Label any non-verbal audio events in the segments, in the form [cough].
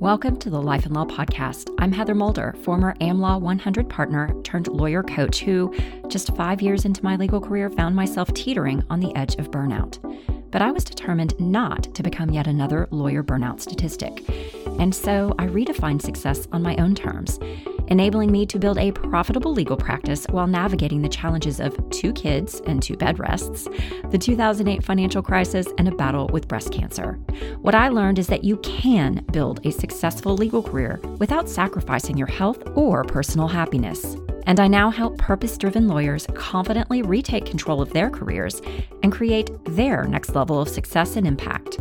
Welcome to the Life and Law Podcast. I'm Heather Mulder, former AmLaw 100 partner turned lawyer coach who, just five years into my legal career, found myself teetering on the edge of burnout. But I was determined not to become yet another lawyer burnout statistic. And so I redefined success on my own terms enabling me to build a profitable legal practice while navigating the challenges of two kids and two bed rests, the 2008 financial crisis, and a battle with breast cancer. What I learned is that you can build a successful legal career without sacrificing your health or personal happiness. And I now help purpose driven lawyers confidently retake control of their careers and create their next level of success and impact.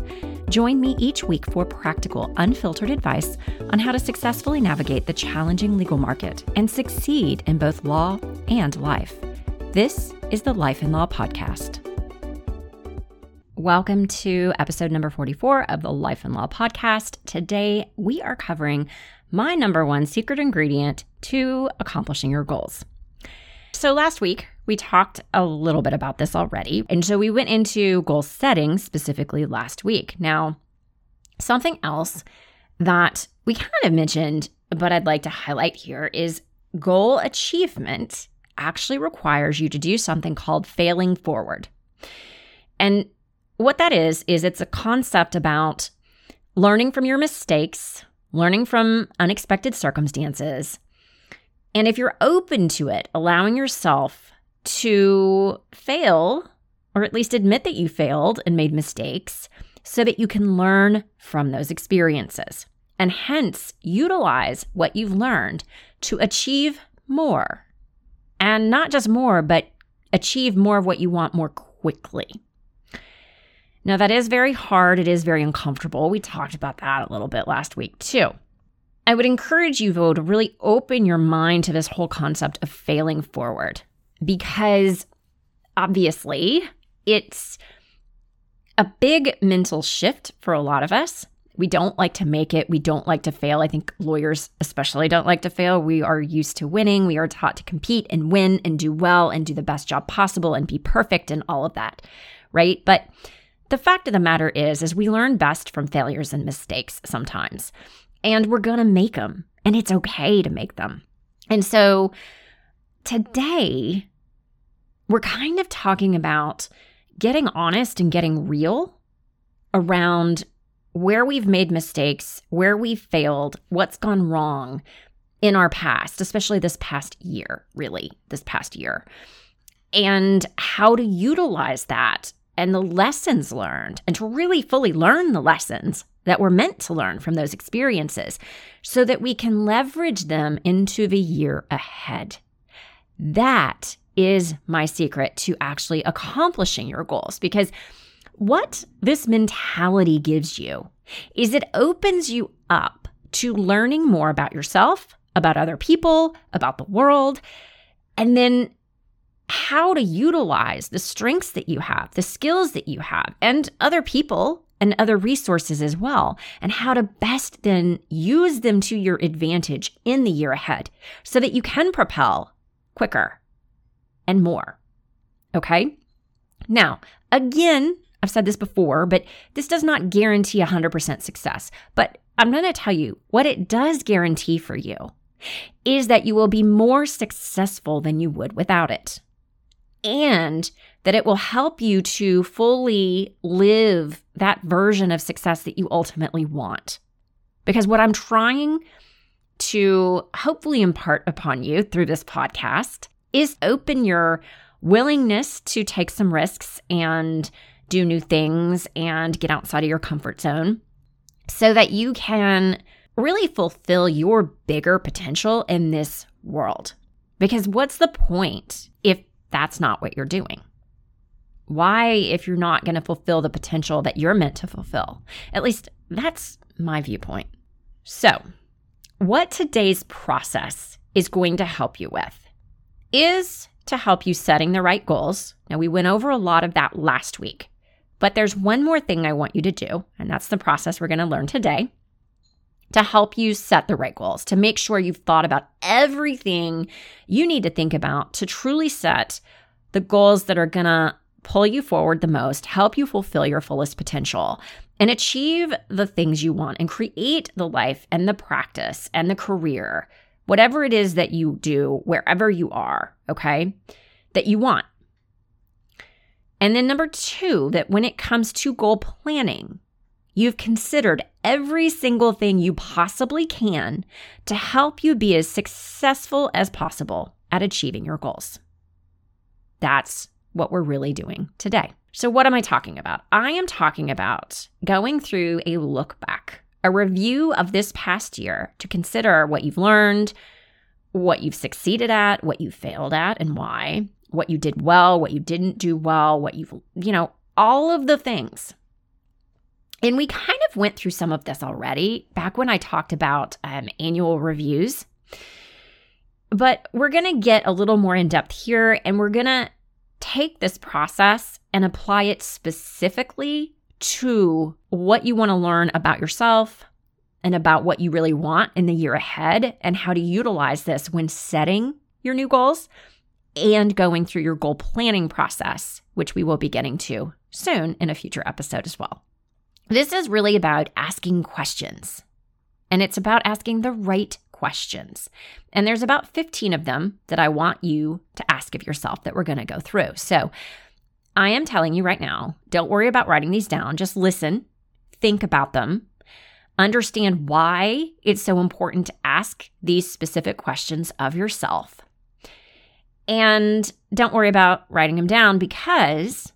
Join me each week for practical, unfiltered advice on how to successfully navigate the challenging legal market and succeed in both law and life. This is the Life and Law Podcast. Welcome to episode number 44 of the Life and Law Podcast. Today, we are covering my number one secret ingredient to accomplishing your goals. So, last week, we talked a little bit about this already. And so we went into goal setting specifically last week. Now, something else that we kind of mentioned, but I'd like to highlight here is goal achievement actually requires you to do something called failing forward. And what that is, is it's a concept about learning from your mistakes, learning from unexpected circumstances. And if you're open to it, allowing yourself to fail, or at least admit that you failed and made mistakes, so that you can learn from those experiences and hence utilize what you've learned to achieve more. And not just more, but achieve more of what you want more quickly. Now, that is very hard. It is very uncomfortable. We talked about that a little bit last week, too. I would encourage you, though, to really open your mind to this whole concept of failing forward because obviously it's a big mental shift for a lot of us. We don't like to make it. We don't like to fail. I think lawyers, especially, don't like to fail. We are used to winning. We are taught to compete and win and do well and do the best job possible and be perfect and all of that, right? But the fact of the matter is, is we learn best from failures and mistakes sometimes, and we're gonna make them, and it's okay to make them. And so today, we're kind of talking about getting honest and getting real around where we've made mistakes, where we've failed, what's gone wrong in our past, especially this past year, really, this past year, and how to utilize that and the lessons learned, and to really fully learn the lessons that we're meant to learn from those experiences so that we can leverage them into the year ahead. That is my secret to actually accomplishing your goals. Because what this mentality gives you is it opens you up to learning more about yourself, about other people, about the world, and then how to utilize the strengths that you have, the skills that you have, and other people and other resources as well, and how to best then use them to your advantage in the year ahead so that you can propel quicker and more. Okay? Now, again, I've said this before, but this does not guarantee 100% success. But I'm going to tell you what it does guarantee for you is that you will be more successful than you would without it. And that it will help you to fully live that version of success that you ultimately want. Because what I'm trying to hopefully impart upon you through this podcast is open your willingness to take some risks and do new things and get outside of your comfort zone so that you can really fulfill your bigger potential in this world. Because what's the point if that's not what you're doing? Why, if you're not going to fulfill the potential that you're meant to fulfill? At least that's my viewpoint. So, what today's process is going to help you with is to help you setting the right goals. Now, we went over a lot of that last week, but there's one more thing I want you to do, and that's the process we're going to learn today to help you set the right goals, to make sure you've thought about everything you need to think about to truly set the goals that are going to pull you forward the most, help you fulfill your fullest potential, and achieve the things you want and create the life and the practice and the career, whatever it is that you do, wherever you are, okay, that you want. And then number two, that when it comes to goal planning, you've considered every single thing you possibly can to help you be as successful as possible at achieving your goals. That's what we're really doing today. So, what am I talking about? I am talking about going through a look back, a review of this past year to consider what you've learned, what you've succeeded at, what you failed at, and why, what you did well, what you didn't do well, what you've, you know, all of the things. And we kind of went through some of this already back when I talked about um, annual reviews. But we're going to get a little more in depth here and we're going to take this process and apply it specifically to what you want to learn about yourself and about what you really want in the year ahead and how to utilize this when setting your new goals and going through your goal planning process, which we will be getting to soon in a future episode as well. This is really about asking questions, and it's about asking the right questions. And there's about 15 of them that I want you to ask of yourself that we're going to go through. So I am telling you right now, don't worry about writing these down. Just listen, think about them, understand why it's so important to ask these specific questions of yourself. And don't worry about writing them down because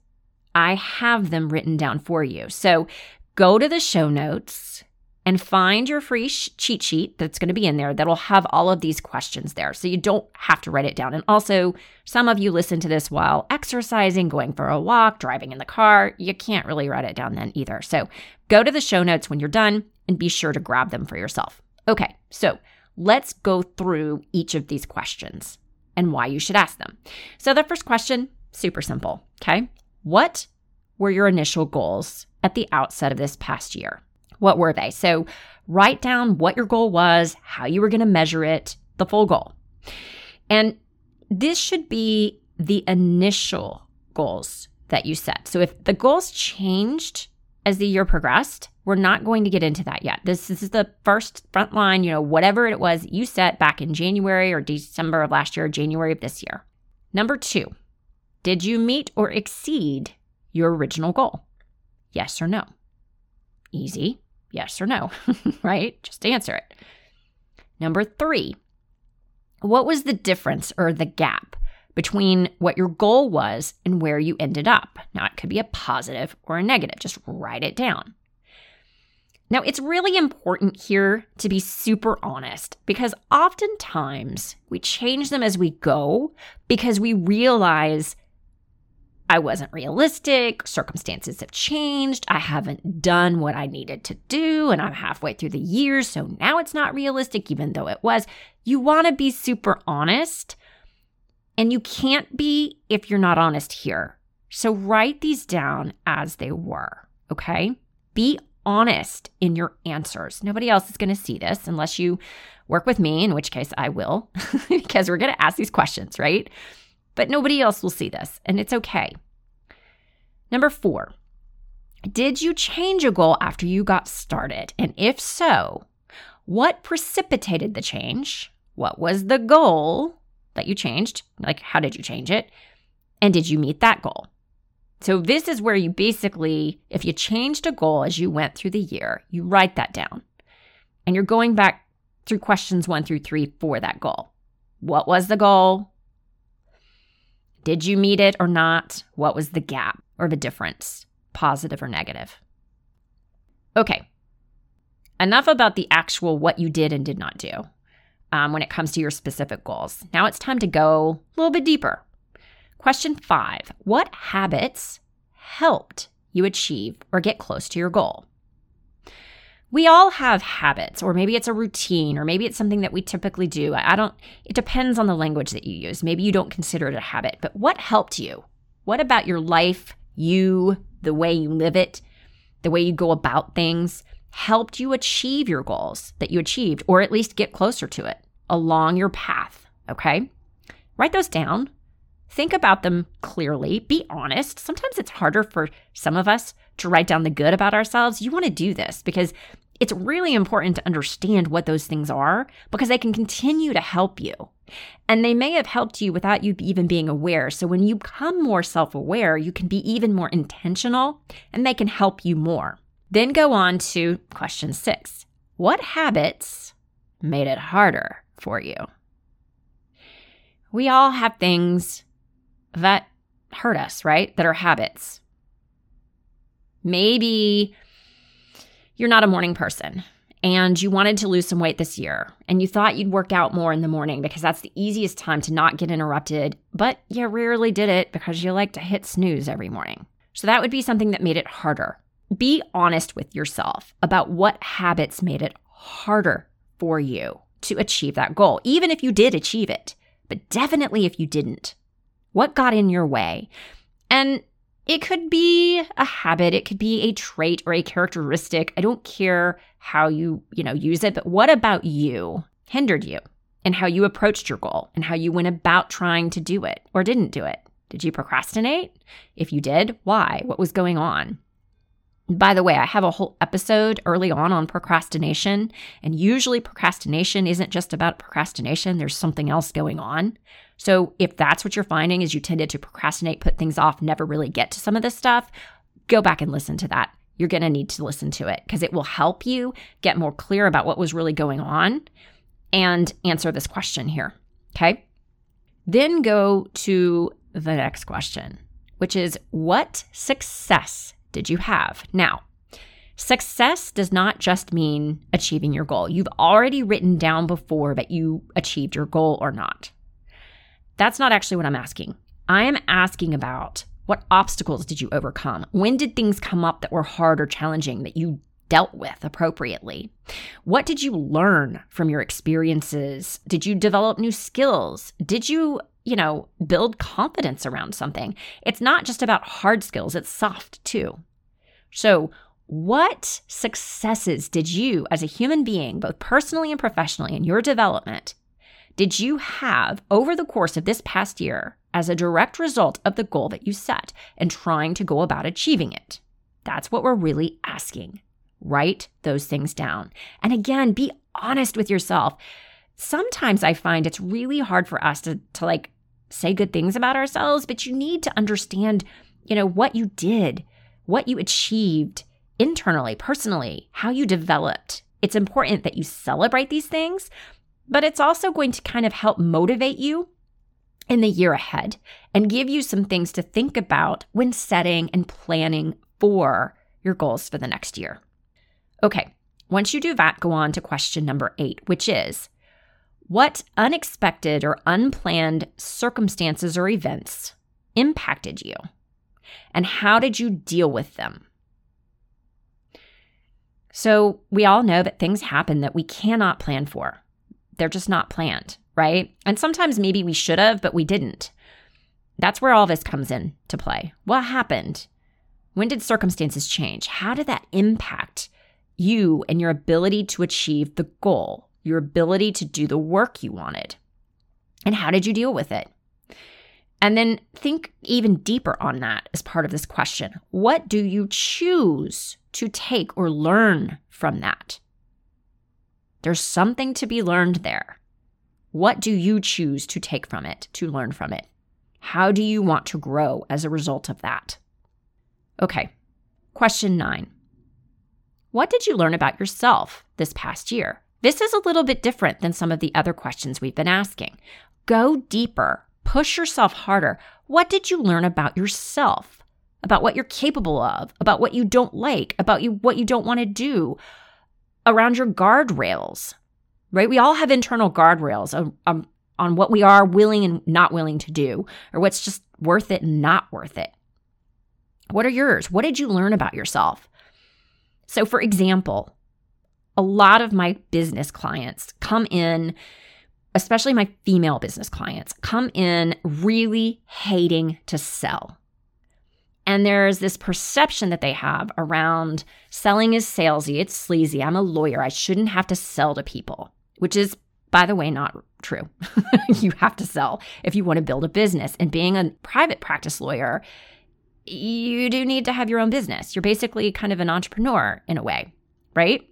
I have them written down for you. So go to the show notes and find your free sh- cheat sheet that's going to be in there that'll have all of these questions there. So you don't have to write it down. And also, some of you listen to this while exercising, going for a walk, driving in the car. You can't really write it down then either. So go to the show notes when you're done and be sure to grab them for yourself. Okay, so let's go through each of these questions and why you should ask them. So the first question, super simple. Okay. What were your initial goals at the outset of this past year? What were they? So write down what your goal was, how you were going to measure it, the full goal. And this should be the initial goals that you set. So if the goals changed as the year progressed, we're not going to get into that yet. This, this is the first front line, you know, whatever it was you set back in January or December of last year, or January of this year. Number two, did you meet or exceed your original goal? Yes or no? Easy yes or no, [laughs] right? Just answer it. Number three, what was the difference or the gap between what your goal was and where you ended up? Now, it could be a positive or a negative. Just write it down. Now, it's really important here to be super honest because oftentimes we change them as we go because we realize I wasn't realistic. Circumstances have changed. I haven't done what I needed to do, and I'm halfway through the year. So now it's not realistic, even though it was. You want to be super honest, and you can't be if you're not honest here. So write these down as they were, okay? Be honest in your answers. Nobody else is going to see this unless you work with me, in which case I will, [laughs] because we're going to ask these questions, right? But nobody else will see this, and it's okay. Number four, did you change a goal after you got started? And if so, what precipitated the change? What was the goal that you changed? Like, how did you change it? And did you meet that goal? So, this is where you basically, if you changed a goal as you went through the year, you write that down. And you're going back through questions one through three for that goal. What was the goal? Did you meet it or not? What was the gap or the difference, positive or negative? Okay, enough about the actual what you did and did not do um, when it comes to your specific goals. Now it's time to go a little bit deeper. Question five What habits helped you achieve or get close to your goal? We all have habits, or maybe it's a routine, or maybe it's something that we typically do. I don't, it depends on the language that you use. Maybe you don't consider it a habit, but what helped you? What about your life, you, the way you live it, the way you go about things, helped you achieve your goals that you achieved, or at least get closer to it along your path? Okay. Write those down. think about them clearly, be honest. Sometimes it's harder for some of us to write down the good about ourselves. You want to do this because it's really important to understand what those things are because they can continue to help you. And they may have helped you without you even being aware. So when you become more self aware, you can be even more intentional and they can help you more. Then go on to question six What habits made it harder for you? We all have things that hurt us, right? That are habits. Maybe you're not a morning person and you wanted to lose some weight this year and you thought you'd work out more in the morning because that's the easiest time to not get interrupted, but you rarely did it because you like to hit snooze every morning. So that would be something that made it harder. Be honest with yourself about what habits made it harder for you to achieve that goal, even if you did achieve it, but definitely if you didn't. What got in your way? And it could be a habit, it could be a trait or a characteristic. I don't care how you, you know, use it, but what about you hindered you and how you approached your goal and how you went about trying to do it or didn't do it? Did you procrastinate? If you did, why? What was going on? By the way, I have a whole episode early on on procrastination, and usually procrastination isn't just about procrastination, there's something else going on. So, if that's what you're finding is you tended to procrastinate, put things off, never really get to some of this stuff, go back and listen to that. You're going to need to listen to it because it will help you get more clear about what was really going on and answer this question here. Okay? Then go to the next question, which is what success did you have? Now, success does not just mean achieving your goal. You've already written down before that you achieved your goal or not. That's not actually what I'm asking. I am asking about what obstacles did you overcome? When did things come up that were hard or challenging that you dealt with appropriately? What did you learn from your experiences? Did you develop new skills? Did you you know, build confidence around something. It's not just about hard skills, it's soft too. So, what successes did you, as a human being, both personally and professionally, in your development, did you have over the course of this past year as a direct result of the goal that you set and trying to go about achieving it? That's what we're really asking. Write those things down. And again, be honest with yourself sometimes I find it's really hard for us to, to like say good things about ourselves, but you need to understand, you know, what you did, what you achieved internally, personally, how you developed. It's important that you celebrate these things, but it's also going to kind of help motivate you in the year ahead and give you some things to think about when setting and planning for your goals for the next year. Okay, once you do that, go on to question number eight, which is what unexpected or unplanned circumstances or events impacted you? And how did you deal with them? So, we all know that things happen that we cannot plan for. They're just not planned, right? And sometimes maybe we should have, but we didn't. That's where all this comes in to play. What happened? When did circumstances change? How did that impact you and your ability to achieve the goal your ability to do the work you wanted. And how did you deal with it? And then think even deeper on that as part of this question. What do you choose to take or learn from that? There's something to be learned there. What do you choose to take from it, to learn from it? How do you want to grow as a result of that? Okay, question nine. What did you learn about yourself this past year? This is a little bit different than some of the other questions we've been asking. Go deeper, push yourself harder. What did you learn about yourself? About what you're capable of, about what you don't like, about you what you don't want to do, around your guardrails. Right? We all have internal guardrails on, on, um, on what we are willing and not willing to do, or what's just worth it and not worth it. What are yours? What did you learn about yourself? So, for example, a lot of my business clients come in, especially my female business clients, come in really hating to sell. And there's this perception that they have around selling is salesy, it's sleazy. I'm a lawyer. I shouldn't have to sell to people, which is By the way, not true. [laughs] you have to sell if you want to build a business. And being a private practice lawyer, you do need to have your own business. You're basically kind of an entrepreneur in a way, right?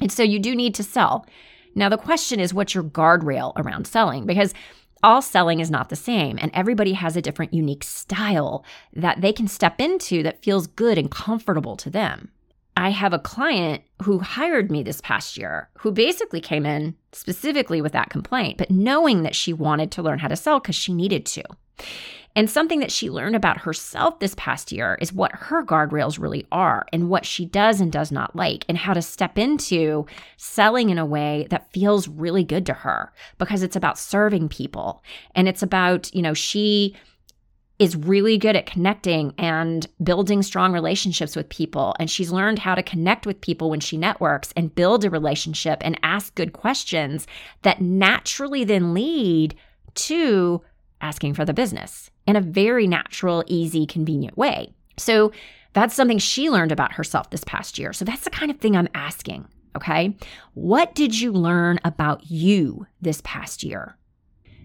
And so you do need to sell. Now, the question is what's your guardrail around selling? Because all selling is not the same, and everybody has a different, unique style that they can step into that feels good and comfortable to them. I have a client who hired me this past year who basically came in specifically with that complaint, but knowing that she wanted to learn how to sell because she needed to. And something that she learned about herself this past year is what her guardrails really are and what she does and does not like, and how to step into selling in a way that feels really good to her because it's about serving people. And it's about, you know, she is really good at connecting and building strong relationships with people. And she's learned how to connect with people when she networks and build a relationship and ask good questions that naturally then lead to asking for the business in a very natural, easy, convenient way. So that's something she learned about herself this past year. So that's the kind of thing I'm asking. Okay. What did you learn about you this past year?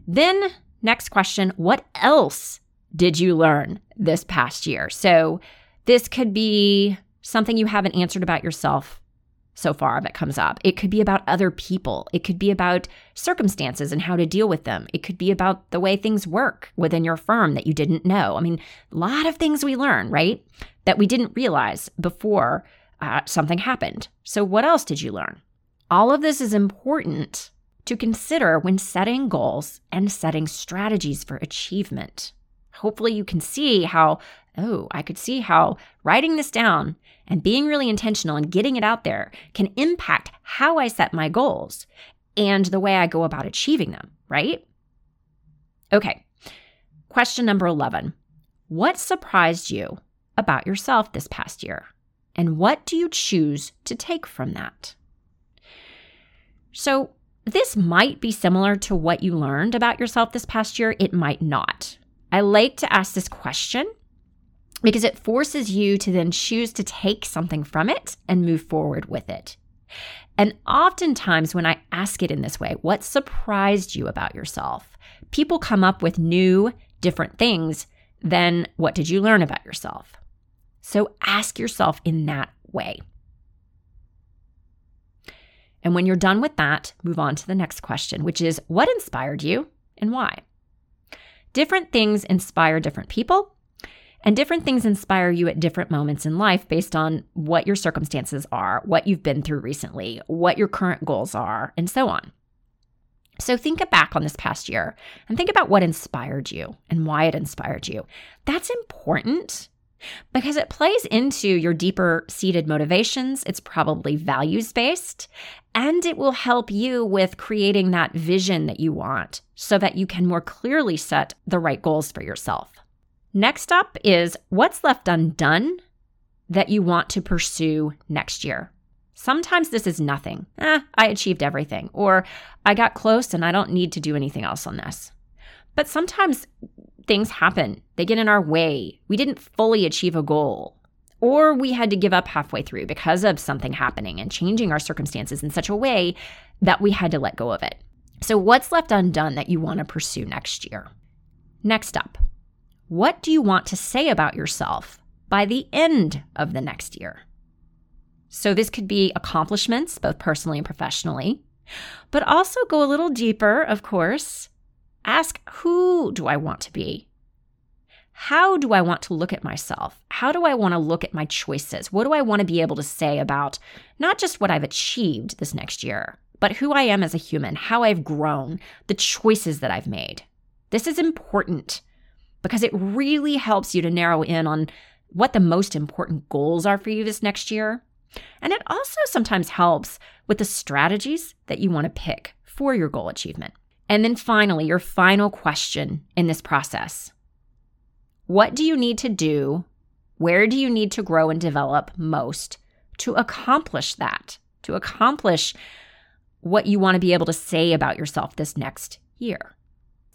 Then, next question What else did you learn this past year? So, this could be something you haven't answered about yourself so far that comes up. It could be about other people. It could be about circumstances and how to deal with them. It could be about the way things work within your firm that you didn't know. I mean, a lot of things we learn, right? That we didn't realize before uh, something happened. So, what else did you learn? All of this is important to consider when setting goals and setting strategies for achievement. Hopefully, you can see how, oh, I could see how writing this down and being really intentional and getting it out there can impact how I set my goals and the way I go about achieving them, right? Okay, question number 11 What surprised you about yourself this past year? And what do you choose to take from that? So, this might be similar to what you learned about yourself this past year. It might not. I like to ask this question because it forces you to then choose to take something from it and move forward with it. And oftentimes, when I ask it in this way, what surprised you about yourself? People come up with new, different things than what did you learn about yourself? So ask yourself in that way. And when you're done with that, move on to the next question, which is what inspired you and why? Different things inspire different people, and different things inspire you at different moments in life based on what your circumstances are, what you've been through recently, what your current goals are, and so on. So think back on this past year and think about what inspired you and why it inspired you. That's important because it plays into your deeper seated motivations. It's probably values based and it will help you with creating that vision that you want so that you can more clearly set the right goals for yourself. Next up is what's left undone that you want to pursue next year. Sometimes this is nothing. Eh, I achieved everything, or I got close and I don't need to do anything else on this. But sometimes things happen, they get in our way. We didn't fully achieve a goal, or we had to give up halfway through because of something happening and changing our circumstances in such a way that we had to let go of it. So, what's left undone that you want to pursue next year? Next up, what do you want to say about yourself by the end of the next year? So, this could be accomplishments, both personally and professionally, but also go a little deeper, of course. Ask who do I want to be? How do I want to look at myself? How do I want to look at my choices? What do I want to be able to say about not just what I've achieved this next year, but who I am as a human, how I've grown, the choices that I've made? This is important because it really helps you to narrow in on what the most important goals are for you this next year. And it also sometimes helps with the strategies that you want to pick for your goal achievement. And then finally, your final question in this process What do you need to do? Where do you need to grow and develop most to accomplish that? To accomplish what you want to be able to say about yourself this next year.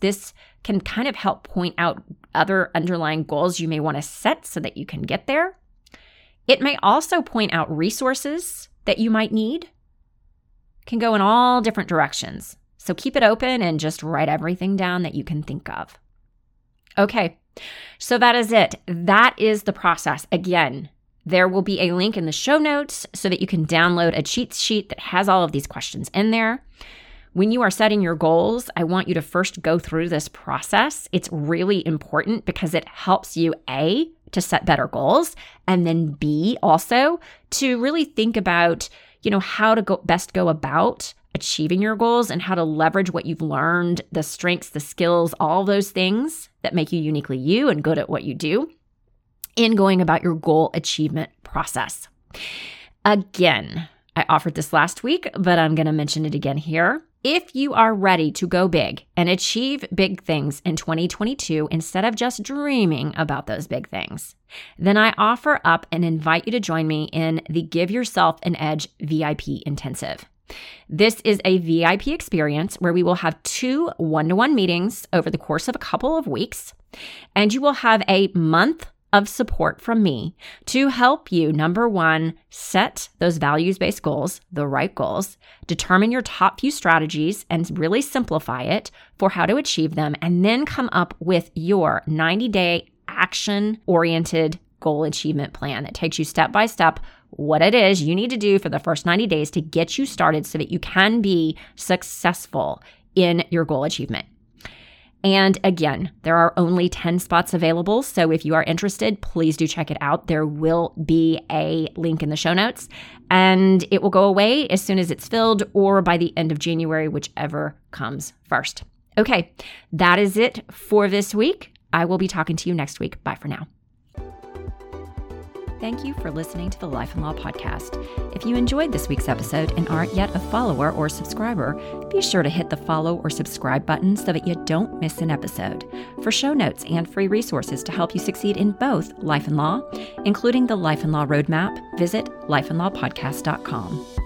This can kind of help point out other underlying goals you may want to set so that you can get there. It may also point out resources that you might need. Can go in all different directions. So keep it open and just write everything down that you can think of. Okay, so that is it. That is the process. Again, there will be a link in the show notes so that you can download a cheat sheet that has all of these questions in there. When you are setting your goals, I want you to first go through this process. It's really important because it helps you A, to set better goals, and then B, also to really think about, you know, how to go best go about achieving your goals and how to leverage what you've learned, the strengths, the skills, all those things that make you uniquely you and good at what you do in going about your goal achievement process. Again, I offered this last week, but I'm going to mention it again here. If you are ready to go big and achieve big things in 2022 instead of just dreaming about those big things, then I offer up and invite you to join me in the Give Yourself an Edge VIP Intensive. This is a VIP experience where we will have two one to one meetings over the course of a couple of weeks, and you will have a month of support from me to help you, number one, set those values based goals, the right goals, determine your top few strategies and really simplify it for how to achieve them, and then come up with your 90 day action oriented goal achievement plan that takes you step by step what it is you need to do for the first 90 days to get you started so that you can be successful in your goal achievement. And again, there are only 10 spots available. So if you are interested, please do check it out. There will be a link in the show notes and it will go away as soon as it's filled or by the end of January, whichever comes first. Okay, that is it for this week. I will be talking to you next week. Bye for now. Thank you for listening to the Life and Law podcast. If you enjoyed this week's episode and aren't yet a follower or subscriber, be sure to hit the follow or subscribe button so that you don't miss an episode. For show notes and free resources to help you succeed in both life and law, including the Life and Law Roadmap, visit lifeandlawpodcast.com.